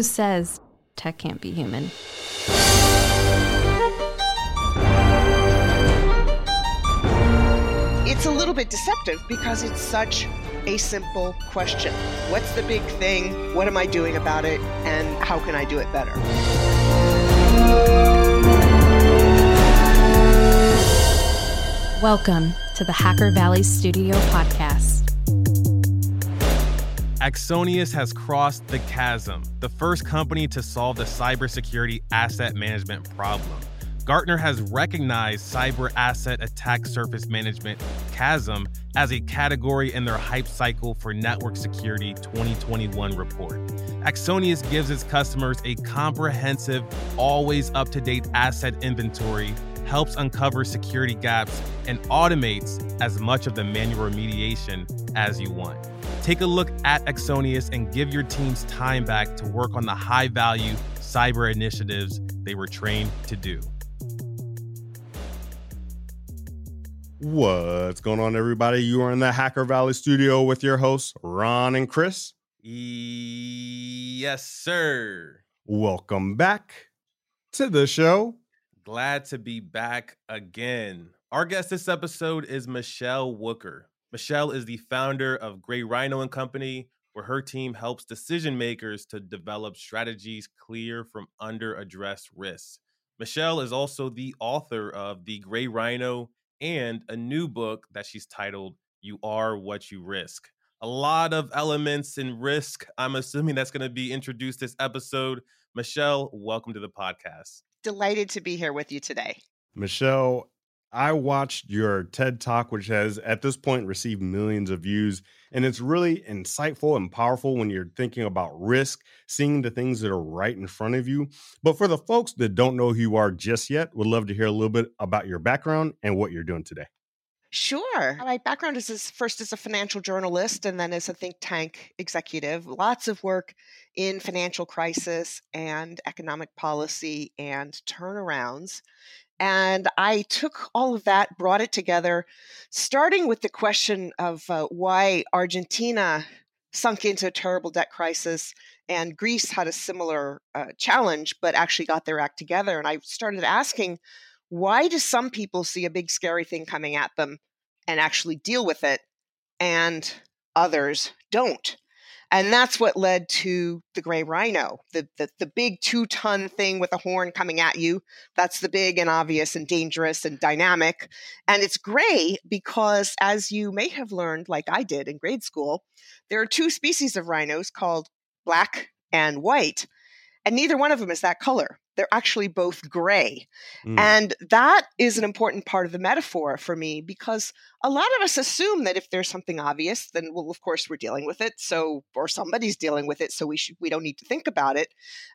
Who says tech can't be human? It's a little bit deceptive because it's such a simple question. What's the big thing? What am I doing about it? And how can I do it better? Welcome to the Hacker Valley Studio podcast. Axonius has crossed the chasm, the first company to solve the cybersecurity asset management problem. Gartner has recognized cyber asset attack surface management CAASM as a category in their hype cycle for network security 2021 report. Axonius gives its customers a comprehensive, always up to date asset inventory, helps uncover security gaps, and automates as much of the manual remediation as you want. Take a look at Axonius and give your teams time back to work on the high value cyber initiatives they were trained to do. What's going on, everybody? You are in the Hacker Valley studio with your hosts, Ron and Chris. Yes, sir. Welcome back to the show. Glad to be back again. Our guest this episode is Michele Wucker. Michele is the founder of Gray Rhino and Company, where her team helps decision makers to develop strategies clear from under addressed risks. Michele is also the author of The Gray Rhino and a new book that she's titled You Are What You Risk. A lot of elements in risk. I'm assuming that's going to be introduced this episode. Michele, welcome to the podcast. Delighted to be here with you today. Michelle, I watched your TED Talk, which has at this point received millions of views. And it's really insightful and powerful when you're thinking about risk, seeing the things that are right in front of you. But for the folks that don't know who you are just yet, would love to hear a little bit about your background and what you're doing today. Sure. My background is as, first as a financial journalist and then as a think tank executive. Lots of work in financial crisis and economic policy and turnarounds. And I took all of that, brought it together, starting with the question of uh, why Argentina sunk into a terrible debt crisis and Greece had a similar uh, challenge, but actually got their act together. And I started asking, why do some people see a big scary thing coming at them and actually deal with it, and others don't? And that's what led to the gray rhino, the, the, the big two ton thing with a horn coming at you. That's the big and obvious and dangerous and dynamic. And it's gray because, as you may have learned, like I did in grade school, there are two species of rhinos called black and white. And neither one of them is that color they're actually both gray. Mm. And that is an important part of the metaphor for me because a lot of us assume that if there's something obvious, then well, of course we're dealing with it. So or somebody's dealing with it, so we should we don't need to think about it.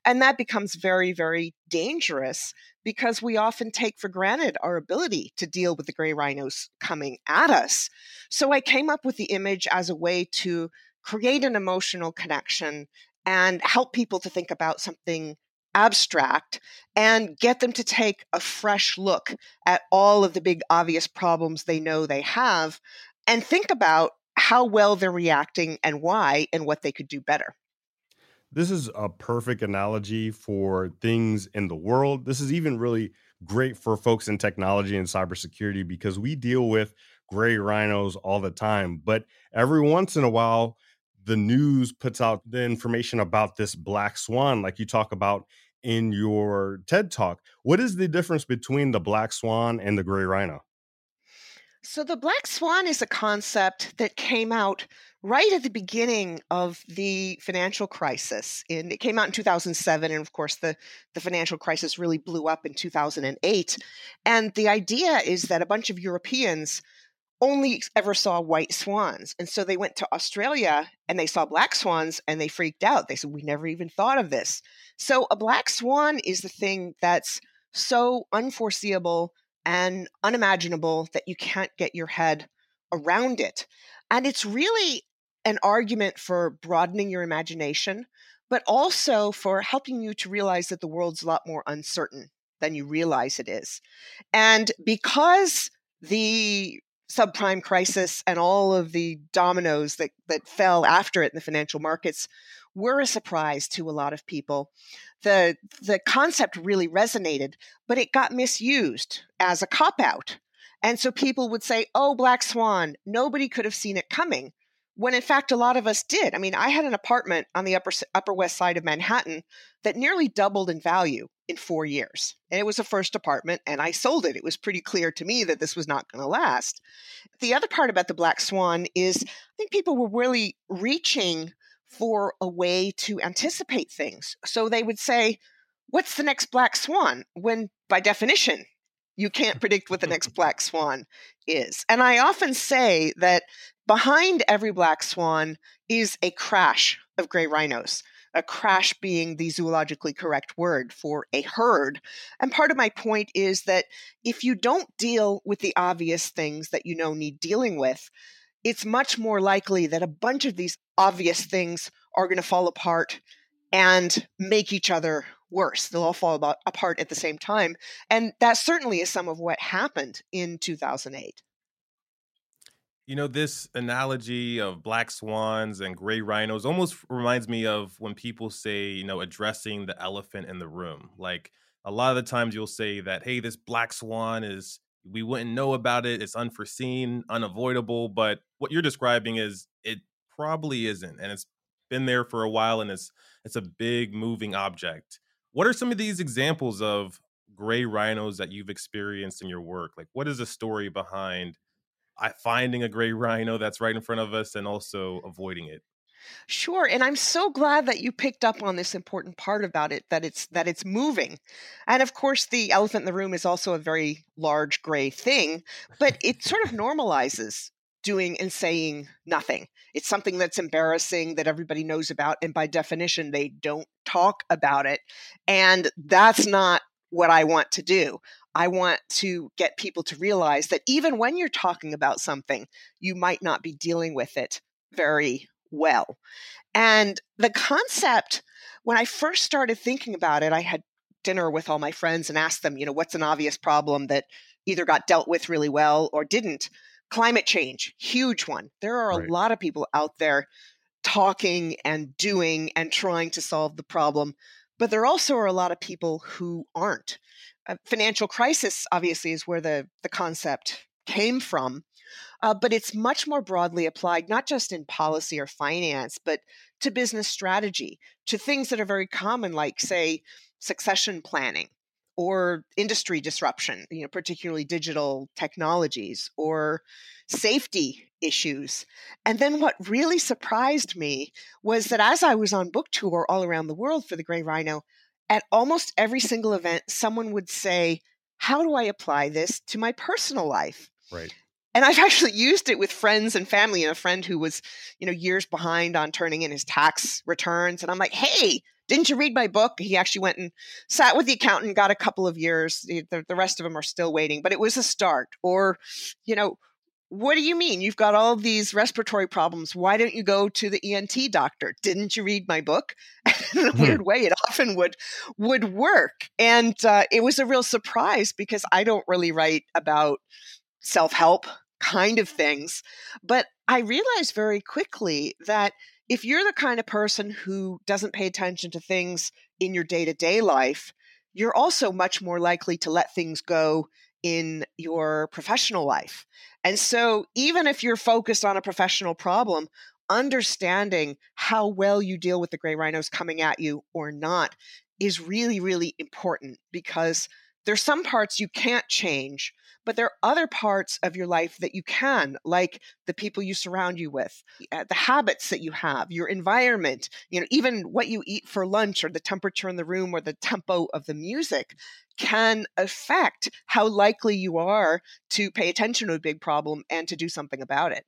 And that becomes very, very dangerous because we often take for granted our ability to deal with the gray rhinos coming at us. So I came up with the image as a way to create an emotional connection and help people to think about something abstract and get them to take a fresh look at all of the big obvious problems they know they have and think about how well they're reacting and why and what they could do better. This is a perfect analogy for things in the world. This is even really great for folks in technology and cybersecurity because we deal with gray rhinos all the time. But every once in a while, the news puts out the information about this black swan, like you talk about in your TED talk. What is the difference between the black swan and the gray rhino? So, the black swan is a concept that came out right at the beginning of the financial crisis. And it came out in 2007, and of course, the, the financial crisis really blew up in 2008. And the idea is that a bunch of Europeans only ever saw white swans. And so they went to Australia and they saw black swans and they freaked out. They said, We never even thought of this. So a black swan is the thing that's so unforeseeable and unimaginable that you can't get your head around it. And it's really an argument for broadening your imagination, but also for helping you to realize that the world's a lot more uncertain than you realize it is. And because the subprime crisis and all of the dominoes that, that fell after it in the financial markets were a surprise to a lot of people. The, the concept really resonated, but it got misused as a cop out. And so people would say, oh, Black Swan, nobody could have seen it coming when in fact a lot of us did. I mean, I had an apartment on the upper upper west side of Manhattan that nearly doubled in value in 4 years. And it was a first apartment and I sold it. It was pretty clear to me that this was not going to last. The other part about the black swan is I think people were really reaching for a way to anticipate things. So they would say, "What's the next black swan?" when by definition you can't predict what the next black swan is. And I often say that behind every black swan is a crash of gray rhinos. A crash being the zoologically correct word for a herd. And part of my point is that if you don't deal with the obvious things that you know need dealing with, it's much more likely that a bunch of these obvious things are going to fall apart and make each other worse. They'll all fall about, apart at the same time. And that certainly is some of what happened in 2008. You know, this analogy of black swans and gray rhinos almost reminds me of when people say, you know, addressing the elephant in the room. Like a lot of the times you'll say that, hey, this black swan is, we wouldn't know about it. It's unforeseen, unavoidable. But what you're describing is it probably isn't. And it's been there for a while and it's, it's a big moving object. What are some of these examples of gray rhinos that you've experienced in your work? Like, what is the story behind finding a gray rhino that's right in front of us and also avoiding it? Sure, and I'm so glad that you picked up on this important part about it that it's that it's moving. And of course the elephant in the room is also a very large gray thing, but it sort of normalizes doing and saying nothing. It's something that's embarrassing that everybody knows about. And by definition, they don't talk about it. And that's not what I want to do. I want to get people to realize that even when you're talking about something, you might not be dealing with it very well. And the concept, when I first started thinking about it, I had dinner with all my friends and asked them, you know, what's an obvious problem that either got dealt with really well or didn't? Climate change, huge one. There are right. a lot of people out there talking and doing and trying to solve the problem, but there also are a lot of people who aren't. A financial crisis, obviously, is where the, the concept came from. Uh, but it's much more broadly applied, not just in policy or finance, but to business strategy, to things that are very common, like, say, succession planning or industry disruption, you know, particularly digital technologies or safety issues. And then what really surprised me was that as I was on book tour all around the world for the Gray Rhino, at almost every single event, someone would say, How do I apply this to my personal life? Right. And I've actually used it with friends and family and a friend who was, you know, years behind on turning in his tax returns. And I'm like, hey, didn't you read my book? He actually went and sat with the accountant, got a couple of years. The, the rest of them are still waiting, but it was a start. Or, you know, what do you mean? You've got all these respiratory problems. Why don't you go to the ENT doctor? Didn't you read my book? In a hmm. weird way, it often would would work, and uh, it was a real surprise because I don't really write about self help kind of things, but I realized very quickly that if you're the kind of person who doesn't pay attention to things in your day to day life, you're also much more likely to let things go in your professional life. And so, even if you're focused on a professional problem, understanding how well you deal with the gray rhinos coming at you or not is really, really important because there's some parts you can't change, but there are other parts of your life that you can, like the people you surround you with, uh, the habits that you have, your environment, you know, even what you eat for lunch or the temperature in the room or the tempo of the music can affect how likely you are to pay attention to a big problem and to do something about it.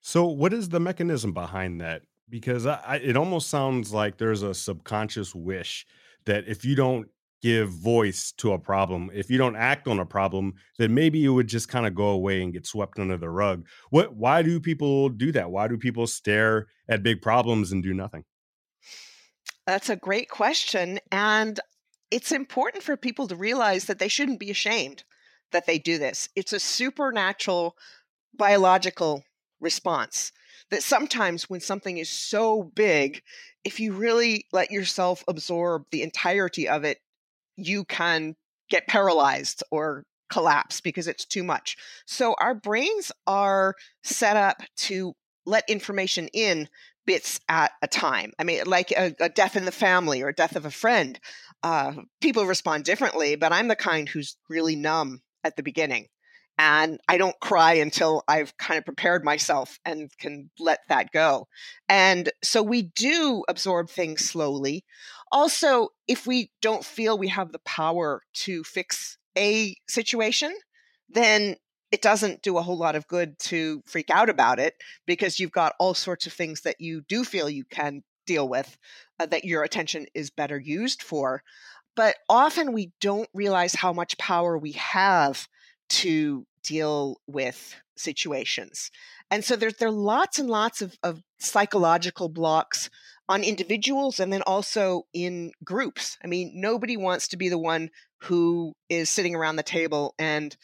So, what is the mechanism behind that? Because I, I, it almost sounds like there's a subconscious wish that if you don't give voice to a problem. If you don't act on a problem, then maybe it would just kind of go away and get swept under the rug. What why do people do that? Why do people stare at big problems and do nothing? That's a great question and it's important for people to realize that they shouldn't be ashamed that they do this. It's a supernatural biological response that sometimes when something is so big, if you really let yourself absorb the entirety of it, you can get paralyzed or collapse because it's too much. So our brains are set up to let information in bits at a time. I mean, like a, a death in the family or death of a friend. Uh, people respond differently, but I'm the kind who's really numb at the beginning. And I don't cry until I've kind of prepared myself and can let that go. And so we do absorb things slowly. Also, if we don't feel we have the power to fix a situation, then it doesn't do a whole lot of good to freak out about it because you've got all sorts of things that you do feel you can deal with uh, that your attention is better used for. But often we don't realize how much power we have to deal with situations. And so there's there are lots and lots of, of psychological blocks on individuals and then also in groups. I mean, nobody wants to be the one who is sitting around the table and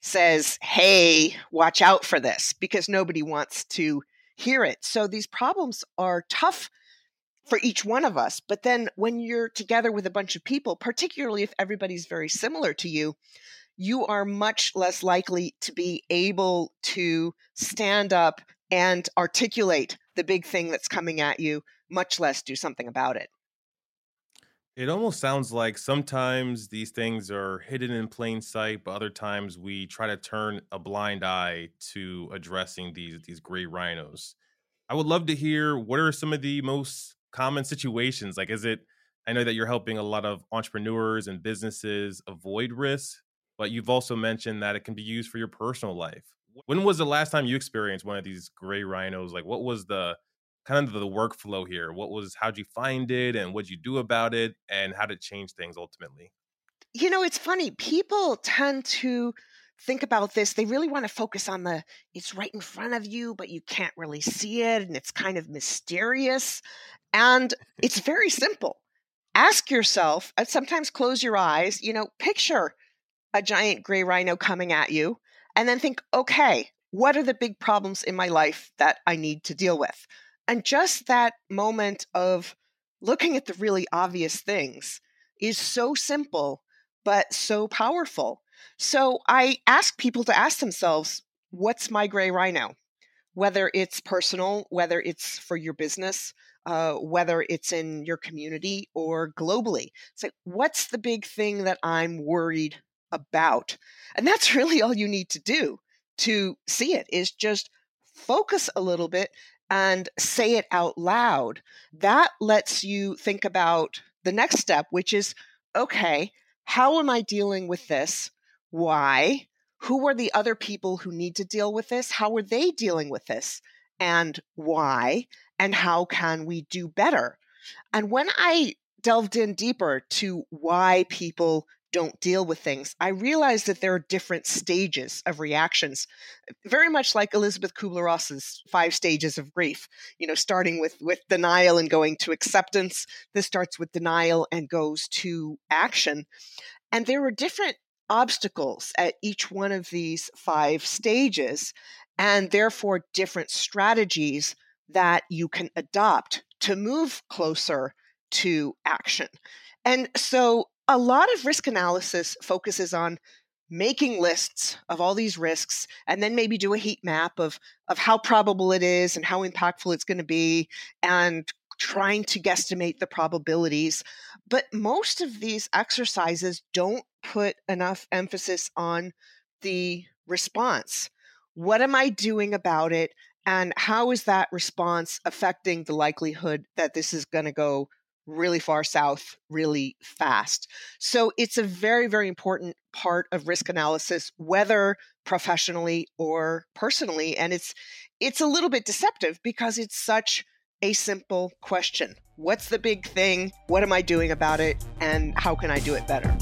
says, Hey, watch out for this, because nobody wants to hear it. So these problems are tough for each one of us. But then when you're together with a bunch of people, particularly if everybody's very similar to you, you are much less likely to be able to stand up and articulate the big thing that's coming at you, much less do something about it. It almost sounds like sometimes these things are hidden in plain sight, but other times we try to turn a blind eye to addressing these these gray rhinos. I would love to hear what are some of the most common situations? Like is it I know that you're helping a lot of entrepreneurs and businesses avoid risk, but you've also mentioned that it can be used for your personal life. When was the last time you experienced one of these gray rhinos? Like, what was the kind of the workflow here? What was, how'd you find it and what'd you do about it and how did change things ultimately? You know, it's funny. People tend to think about this. They really want to focus on the, it's right in front of you, but you can't really see it and it's kind of mysterious. And it's very simple. Ask yourself, sometimes close your eyes, you know, picture a giant gray rhino coming at you, and then think, okay, what are the big problems in my life that I need to deal with? And just that moment of looking at the really obvious things is so simple, but so powerful. So I ask people to ask themselves, what's my gray rhino? Whether it's personal, whether it's for your business, uh, whether it's in your community or globally. It's like, what's the big thing that I'm worried about. And that's really all you need to do to see it is just focus a little bit and say it out loud. That lets you think about the next step, which is okay, how am I dealing with this? Why? Who are the other people who need to deal with this? How are they dealing with this? And why? And how can we do better? And when I delved in deeper to why people don't deal with things, I realize that there are different stages of reactions, very much like Elizabeth Kubler Ross's five stages of grief. You know, starting with with denial and going to acceptance. This starts with denial and goes to action, and there are different obstacles at each one of these five stages, and therefore different strategies that you can adopt to move closer to action. And so a lot of risk analysis focuses on making lists of all these risks and then maybe do a heat map of of how probable it is and how impactful it's going to be and trying to guesstimate the probabilities. But most of these exercises don't put enough emphasis on the response. What am i doing about it and how is that response affecting the likelihood that this is going to go really far south really fast. So it's a very, very important part of risk analysis, whether professionally or personally. And it's it's a little bit deceptive because it's such a simple question. What's the big thing? What am I doing about it? And how can I do it better?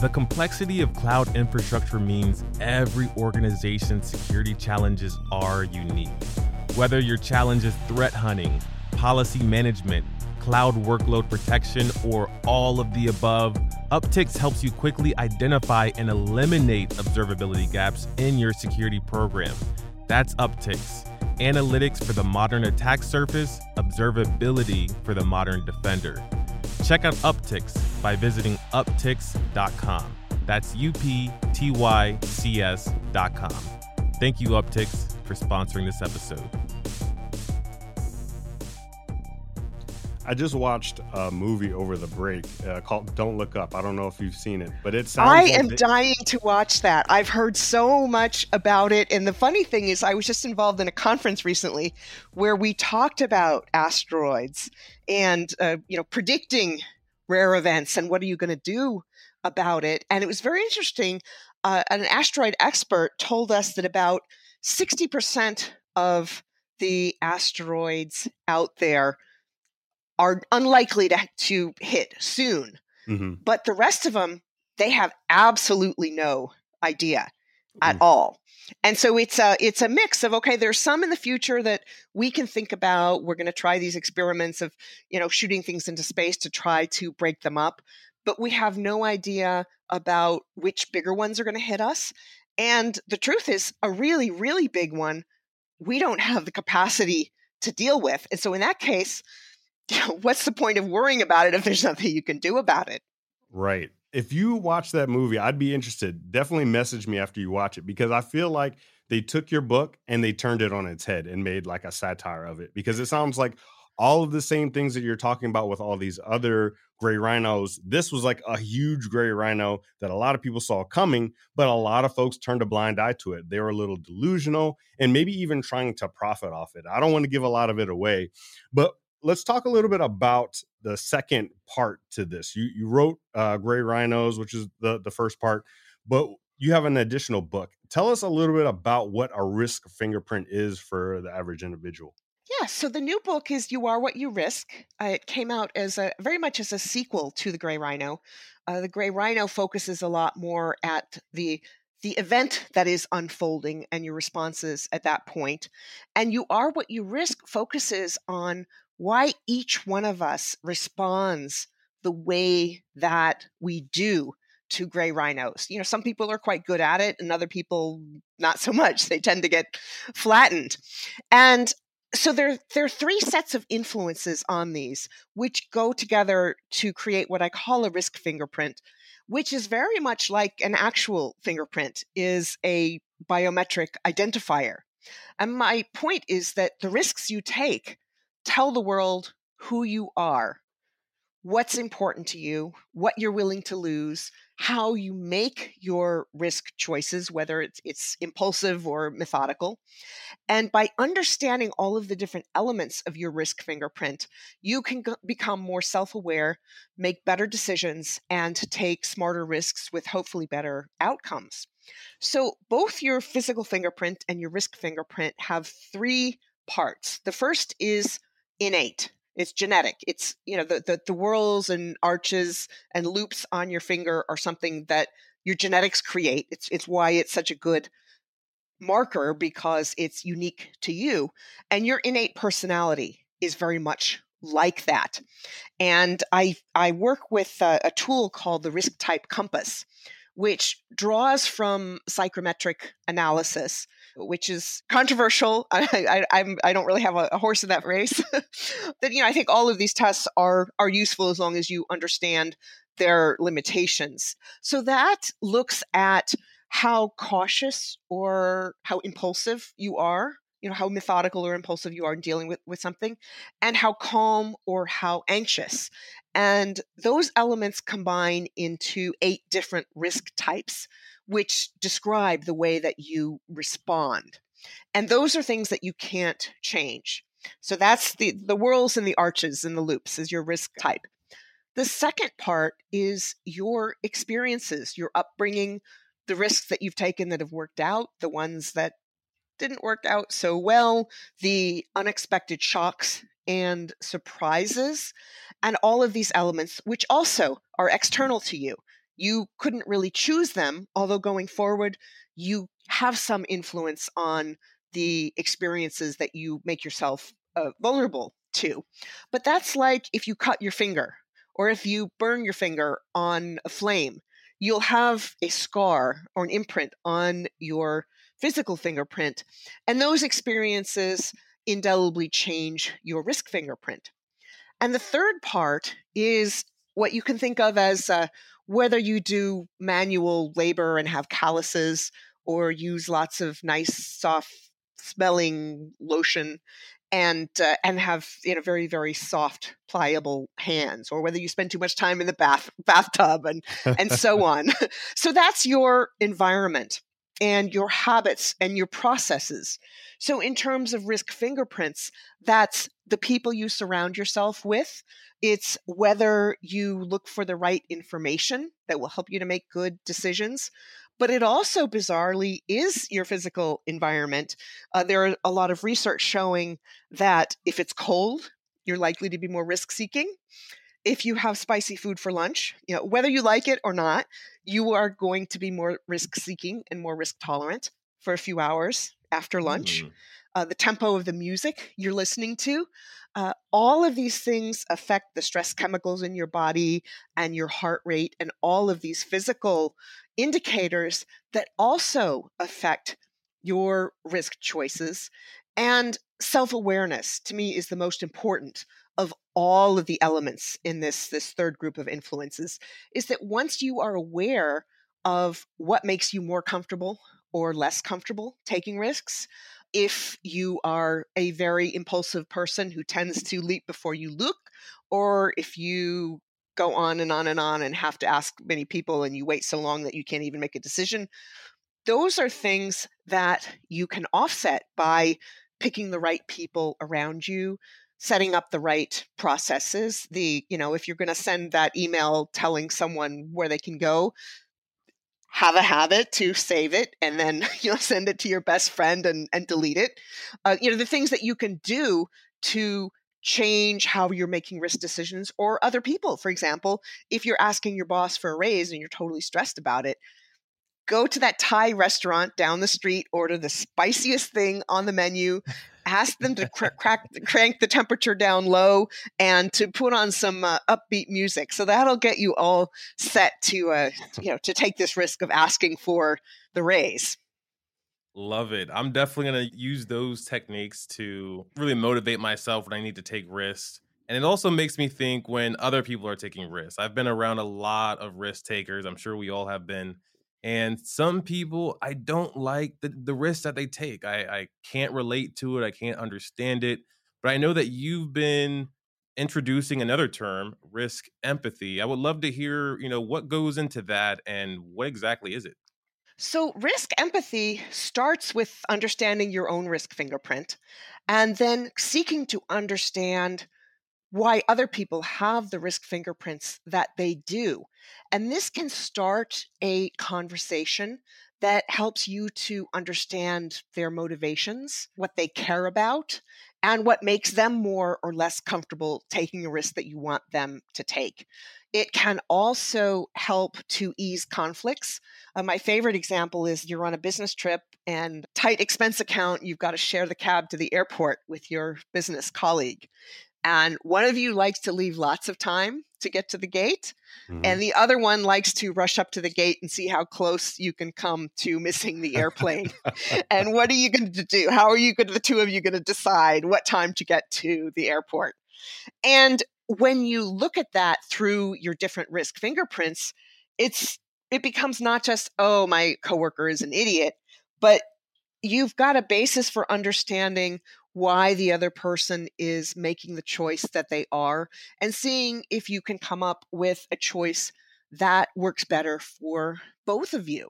The complexity of cloud infrastructure means every organization's security challenges are unique. Whether your challenge is threat hunting, policy management, cloud workload protection, or all of the above, Uptycs helps you quickly identify and eliminate observability gaps in your security program. That's Uptycs. Analytics for the modern attack surface, observability for the modern defender. Check out Uptycs by visiting uptycs.com. That's U P T Y C S.com. Thank you, Uptycs, for sponsoring this episode. I just watched a movie over the break uh, called "Don't Look Up." I don't know if you've seen it, but it sounds. I like am the- dying to watch that. I've heard so much about it, and the funny thing is, I was just involved in a conference recently where we talked about asteroids and uh, you know predicting rare events and what are you going to do about it. And it was very interesting. Uh, an asteroid expert told us that about sixty percent of the asteroids out there are unlikely to, to hit soon. Mhm. but the rest of them they have absolutely no idea at Mm. all. And so it's a it's a mix of okay there's some in the future that we can think about. We're going to try these experiments of you know shooting things into space to try to break them up. But we have no idea about which bigger ones are going to hit us. And the truth is a really really big one we don't have the capacity to deal with. And so in that case what's the point of worrying about it if there's nothing you can do about it Right. If you watch that movie, I'd be interested. Definitely message me after you watch it because I feel like they took your book and they turned it on its head and made like a satire of it because it sounds like all of the same things that you're talking about with all these other gray rhinos. This was like a huge gray rhino that a lot of people saw coming, but a lot of folks turned a blind eye to it. They were a little delusional and maybe even trying to profit off it. I don't want to give a lot of it away, but let's talk a little bit about the second part to this. You you wrote uh, Gray Rhinos, which is the the first part, but you have an additional book. Tell us a little bit about what a risk fingerprint is for the average individual. Yeah, so the new book is You Are What You Risk. Uh, it came out as a very much as a sequel to The Gray Rhino. Uh, the Gray Rhino focuses a lot more at the the event that is unfolding and your responses at that point. And You Are What You Risk focuses on why each one of us responds the way that we do to gray rhinos. You know, some people are quite good at it and other people not so much. They tend to get flattened. And so there, there are three sets of influences on these, which go together to create what I call a risk fingerprint, which is very much like an actual fingerprint, is a biometric identifier. And my point is that the risks you take tell the world who you are, what's important to you, what you're willing to lose, how you make your risk choices, whether it's, it's impulsive or methodical. And by understanding all of the different elements of your risk fingerprint, you can become more self aware, make better decisions, and take smarter risks with hopefully better outcomes. So, both your physical fingerprint and your risk fingerprint have three parts. The first is innate. It's genetic. It's, you know, the, the, the whorls and arches and loops on your finger are something that your genetics create. It's, it's why it's such a good marker because it's unique to you. And your innate personality is very much like that. And I, I work with a, a tool called the Risk Type Compass, which draws from psychometric analysis which is controversial. I, I, I'm, I don't really have a, a horse in that race. that you know, I think all of these tests are are useful as long as you understand their limitations. So that looks at how cautious or how impulsive you are. You know how methodical or impulsive you are in dealing with, with something, and how calm or how anxious. And those elements combine into eight different risk types which describe the way that you respond. And those are things that you can't change. So that's the the whirls and the arches and the loops is your risk type. The second part is your experiences, your upbringing, the risks that you've taken that have worked out, the ones that didn't work out so well, the unexpected shocks and surprises, and all of these elements, which also are external to you you couldn't really choose them, although going forward, you have some influence on the experiences that you make yourself uh, vulnerable to. But that's like if you cut your finger or if you burn your finger on a flame, you'll have a scar or an imprint on your physical fingerprint. And those experiences indelibly change your risk fingerprint. And the third part is what you can think of as uh, whether you do manual labor and have calluses or use lots of nice, soft smelling lotion and uh, and have you know very very soft pliable hands or whether you spend too much time in the bath bathtub and and so on so that's your environment and your habits and your processes so in terms of risk fingerprints that's the people you surround yourself with it's whether you look for the right information that will help you to make good decisions but it also bizarrely is your physical environment. Uh, there are a lot of research showing that if it's cold, you're likely to be more risk seeking. If you have spicy food for lunch, you know, whether you like it or not, you are going to be more risk seeking and more risk tolerant for a few hours after lunch. Mm. Uh, the tempo of the music you're listening to, uh, all of these things affect the stress chemicals in your body and your heart rate and all of these physical indicators that also affect your risk choices. And self awareness to me is the most important of all of the elements in this, this third group of influences is that once you are aware of what makes you more comfortable or less comfortable taking risks, if you are a very impulsive person who tends to leap before you look, or if you go on and on and on and have to ask many people and you wait so long that you can't even make a decision. Those are things that you can offset by picking the right people around you, setting up the right processes. The, you know, if you're going to send that email telling someone where they can go, have a habit to save it and then you know send it to your best friend and, and delete it uh, you know the things that you can do to change how you're making risk decisions or other people for example if you're asking your boss for a raise and you're totally stressed about it go to that thai restaurant down the street order the spiciest thing on the menu ask them to cr- crack, crank the temperature down low and to put on some uh, upbeat music. So that'll get you all set to, uh, you know, to take this risk of asking for the raise. Love it. I'm definitely going to use those techniques to really motivate myself when I need to take risks. And it also makes me think when other people are taking risks. I've been around a lot of risk takers. I'm sure we all have been. And some people, I don't like the, the risks that they take. I, I can't relate to it. I can't understand it. But I know that you've been introducing another term, risk empathy. I would love to hear, you know, what goes into that and what exactly is it? So, risk empathy starts with understanding your own risk fingerprint and then seeking to understand why other people have the risk fingerprints that they do. And this can start a conversation that helps you to understand their motivations, what they care about, and what makes them more or less comfortable taking a risk that you want them to take. It can also help to ease conflicts. Uh, my favorite example is you're on a business trip and tight expense account, you've got to share the cab to the airport with your business colleague and one of you likes to leave lots of time to get to the gate mm-hmm. and the other one likes to rush up to the gate and see how close you can come to missing the airplane. And what are you going to do? How are you going the two of you going to decide what time to get to the airport? And when you look at that through your different risk fingerprints it's it becomes not just oh my coworker is an idiot but you've got a basis for understanding why the other person is making the choice that they are and seeing if you can come up with a choice that works better for both of you.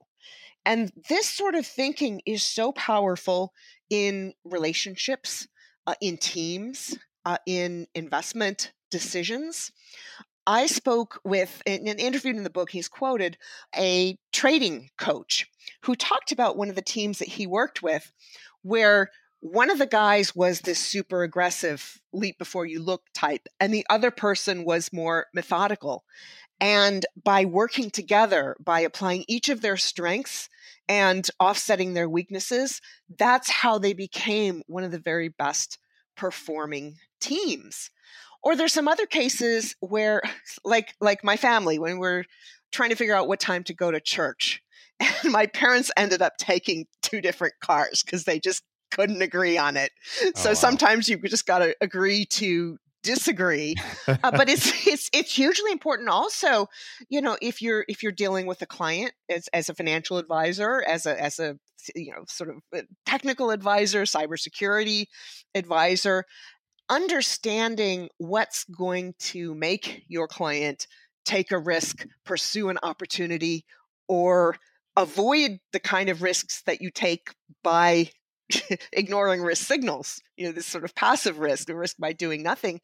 And this sort of thinking is so powerful in relationships, uh, in teams, uh, in investment decisions. I spoke with, in an interview in the book, he's quoted a trading coach who talked about one of the teams that he worked with where one of the guys was this super aggressive leap before you look type, and the other person was more methodical. And by working together, by applying each of their strengths and offsetting their weaknesses, that's how they became one of the very best performing teams. Or there's some other cases where, like like my family, when we're trying to figure out what time to go to church, and my parents ended up taking two different cars because they just couldn't agree on it. Oh, so wow. sometimes you just got to agree to disagree uh, but it's it's it's hugely important also you know if you're if you're dealing with a client as as a financial advisor as a as a you know sort of uh, technical advisor cybersecurity advisor understanding what's going to make your client take a risk pursue an opportunity or avoid the kind of risks that you take by ignoring risk signals, you know, this sort of passive risk, the risk by doing nothing.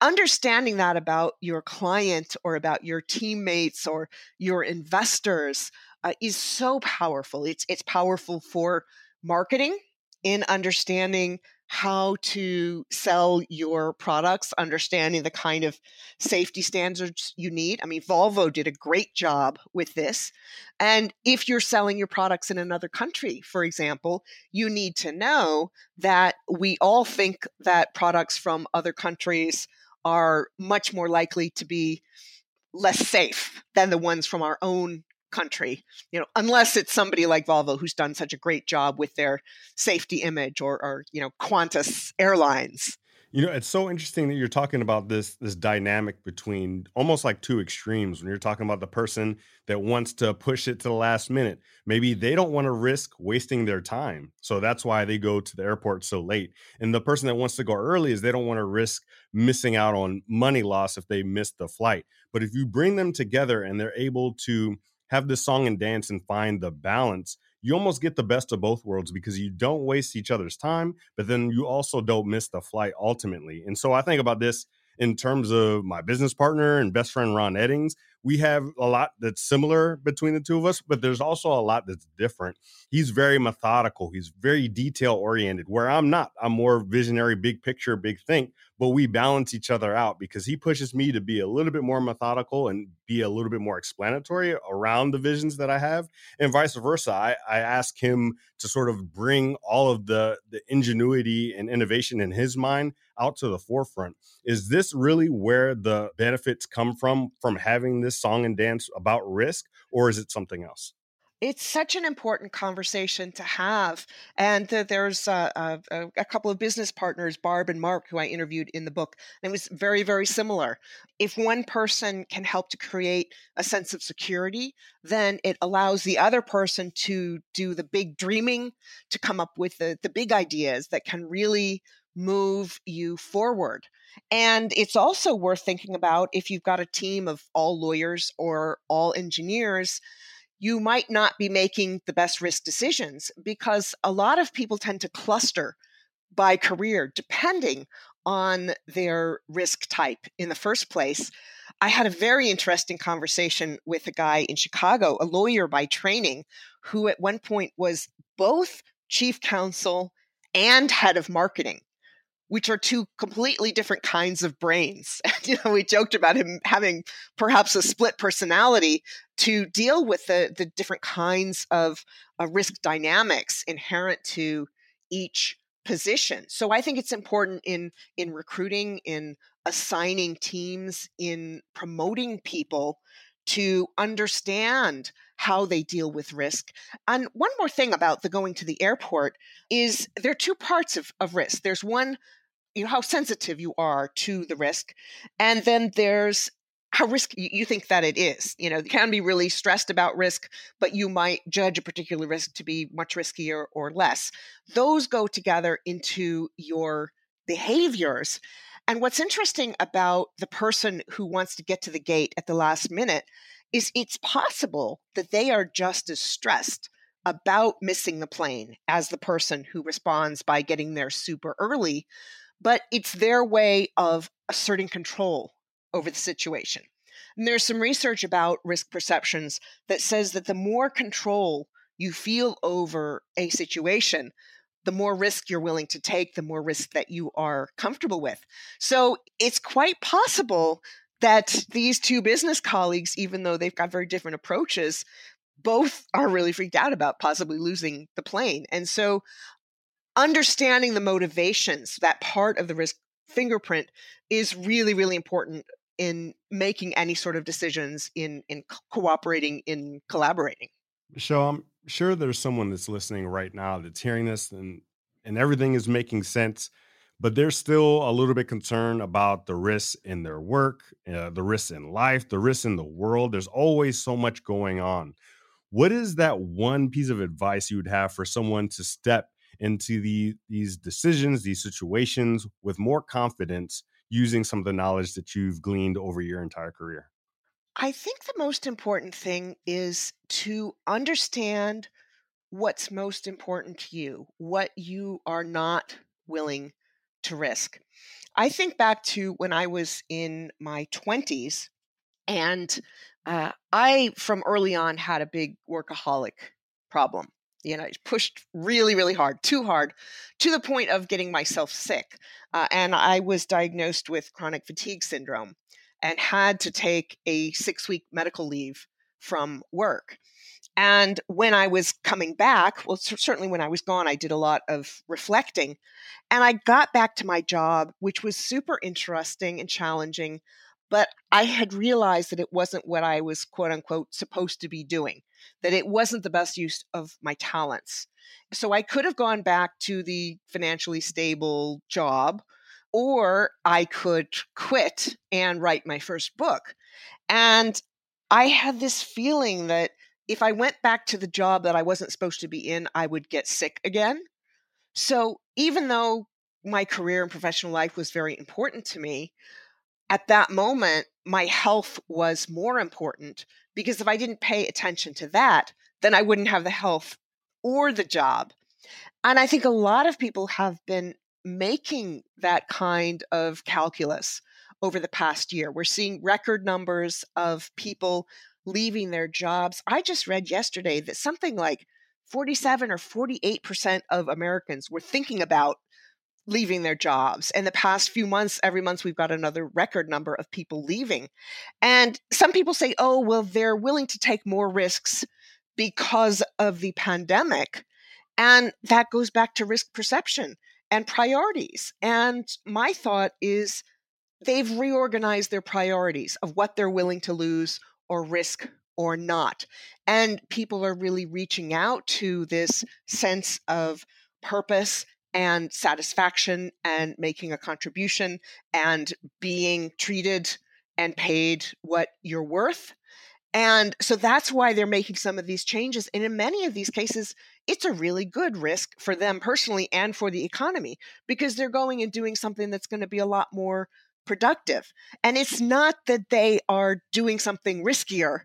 Understanding that about your client or about your teammates or your investors uh, is so powerful. It's it's powerful for marketing in understanding how to sell your products, understanding the kind of safety standards you need. I mean, Volvo did a great job with this. And if you're selling your products in another country, for example, you need to know that we all think that products from other countries are much more likely to be less safe than the ones from our own country you know unless it's somebody like volvo who's done such a great job with their safety image or, or you know qantas airlines. You know it's so interesting that you're talking about this this dynamic between almost like two extremes when you're talking about the person that wants to push it to the last minute. Maybe they don't want to risk wasting their time so that's why they go to the airport so late. And the person that wants to go early is they don't want to risk missing out on money loss if they miss the flight. But if you bring them together and they're able to have this song and dance and find the balance, you almost get the best of both worlds because you don't waste each other's time, but then you also don't miss the flight ultimately. And so I think about this in terms of my business partner and best friend Ron Eddings we have a lot that's similar between the two of us, but there's also a lot that's different. He's very methodical, he's very detail oriented, where I'm not. I'm more visionary, big picture, big think, but we balance each other out because he pushes me to be a little bit more methodical and be a little bit more explanatory around the visions that I have, and vice versa. I, I ask him to sort of bring all of the, the ingenuity and innovation in his mind out to the forefront. Is this really where the benefits come from from having this song and dance about risk, or is it something else? it's such an important conversation to have. And uh, there's uh, a, a, couple of business partners, Barb and Mark, who I interviewed in the book, and it was very, very similar. If one person can help to create a sense of security, then it allows the other person to do the big dreaming, to come up with the, the big ideas that can really move you forward. And it's also worth thinking about if you've got a team of all lawyers or all engineers you might not be making the best risk decisions because a lot of people tend to cluster by career depending on their risk type in the first place. I had a very interesting conversation with a guy in Chicago, a lawyer by training, who at one point was both chief counsel and head of marketing which are two completely different kinds of brains. you know, we joked about him having perhaps a split personality to deal with the, the different kinds of uh, risk dynamics inherent to each position. So I think it's important in in recruiting, in assigning teams, in promoting people to understand how they deal with risk. And one more thing about the going to the airport is there are two parts of, of risk. There's one you know how sensitive you are to the risk and then there's how risky you think that it is you know you can be really stressed about risk but you might judge a particular risk to be much riskier or less. Those go together into your behaviors and what's interesting about the person who wants to get to the gate at the last minute is it's possible that they are just as stressed about missing the plane as the person who responds by getting there super early but it's their way of asserting control over the situation. And there's some research about risk perceptions that says that the more control you feel over a situation, the more risk you're willing to take, the more risk that you are comfortable with. So it's quite possible that these two business colleagues, even though they've got very different approaches, both are really freaked out about possibly losing the plane. And so understanding the motivations, that part of the risk fingerprint is really, really important in making any sort of decisions in in cooperating in collaborating. Michele, I'm sure there's someone that's listening right now that's hearing this and and everything is making sense, but they're still a little bit concerned about the risks in their work, uh, the risks in life, the risks in the world. There's always so much going on. What is that one piece of advice you would have for someone to step into the, these decisions, these situations with more confidence using some of the knowledge that you've gleaned over your entire career? I think the most important thing is to understand what's most important to you, what you are not willing to risk. I think back to when I was in my 20s, and uh, I, from early on, had a big workaholic problem. You know, I pushed really, really hard, too hard, to the point of getting myself sick. Uh, and I was diagnosed with chronic fatigue syndrome and had to take a six week medical leave from work. And when I was coming back, well, certainly when I was gone, I did a lot of reflecting. And I got back to my job, which was super interesting and challenging. But I had realized that it wasn't what I was, quote unquote, supposed to be doing, that it wasn't the best use of my talents. So I could have gone back to the financially stable job, or I could quit and write my first book. And I had this feeling that if I went back to the job that I wasn't supposed to be in, I would get sick again. So even though my career and professional life was very important to me, at that moment, my health was more important because if I didn't pay attention to that, then I wouldn't have the health or the job. And I think a lot of people have been making that kind of calculus over the past year. We're seeing record numbers of people leaving their jobs. I just read yesterday that something like 47 or 48% of Americans were thinking about leaving their jobs. In the past few months, every month we've got another record number of people leaving. And some people say, oh, well, they're willing to take more risks because of the pandemic. And that goes back to risk perception and priorities. And my thought is they've reorganized their priorities of what they're willing to lose or risk or not. And people are really reaching out to this sense of purpose and satisfaction and making a contribution and being treated and paid what you're worth. And so that's why they're making some of these changes. And in many of these cases, it's a really good risk for them personally and for the economy because they're going and doing something that's going to be a lot more productive. And it's not that they are doing something riskier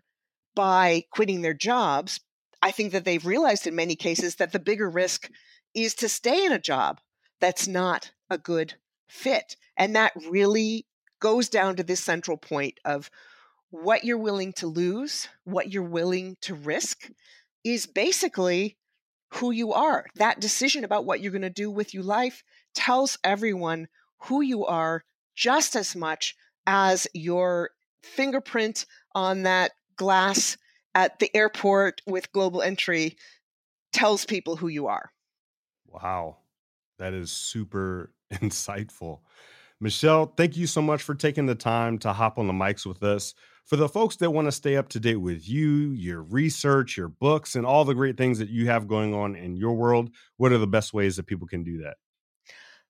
by quitting their jobs. I think that they've realized in many cases that the bigger risk is to stay in a job that's not a good fit. And that really goes down to this central point of what you're willing to lose, what you're willing to risk is basically who you are. That decision about what you're going to do with your life tells everyone who you are just as much as your fingerprint on that glass at the airport with global entry tells people who you are. Wow. That is super insightful. Michele, thank you so much for taking the time to hop on the mics with us. For the folks that want to stay up to date with you, your research, your books, and all the great things that you have going on in your world, what are the best ways that people can do that?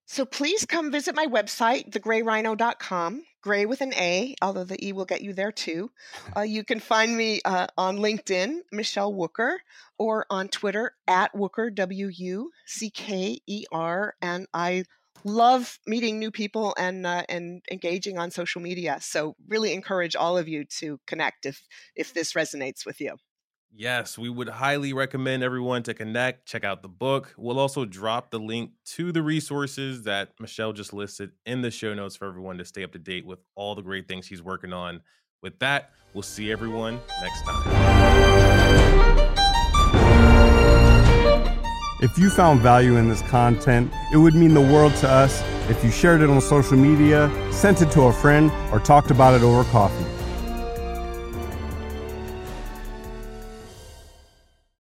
So please come visit my website, thegrayrhino.com, gray with an A, although the E will get you there too. Uh, you can find me uh, on LinkedIn, Michele Wucker, or on Twitter at Wucker, W U C K E R. And I love meeting new people and uh, and engaging on social media. So really encourage all of you to connect if if this resonates with you. Yes, we would highly recommend everyone to connect, check out the book. We'll also drop the link to the resources that Michele just listed in the show notes for everyone to stay up to date with all the great things she's working on. With that, we'll see everyone next time. If you found value in this content, it would mean the world to us if you shared it on social media, sent it to a friend, or talked about it over coffee.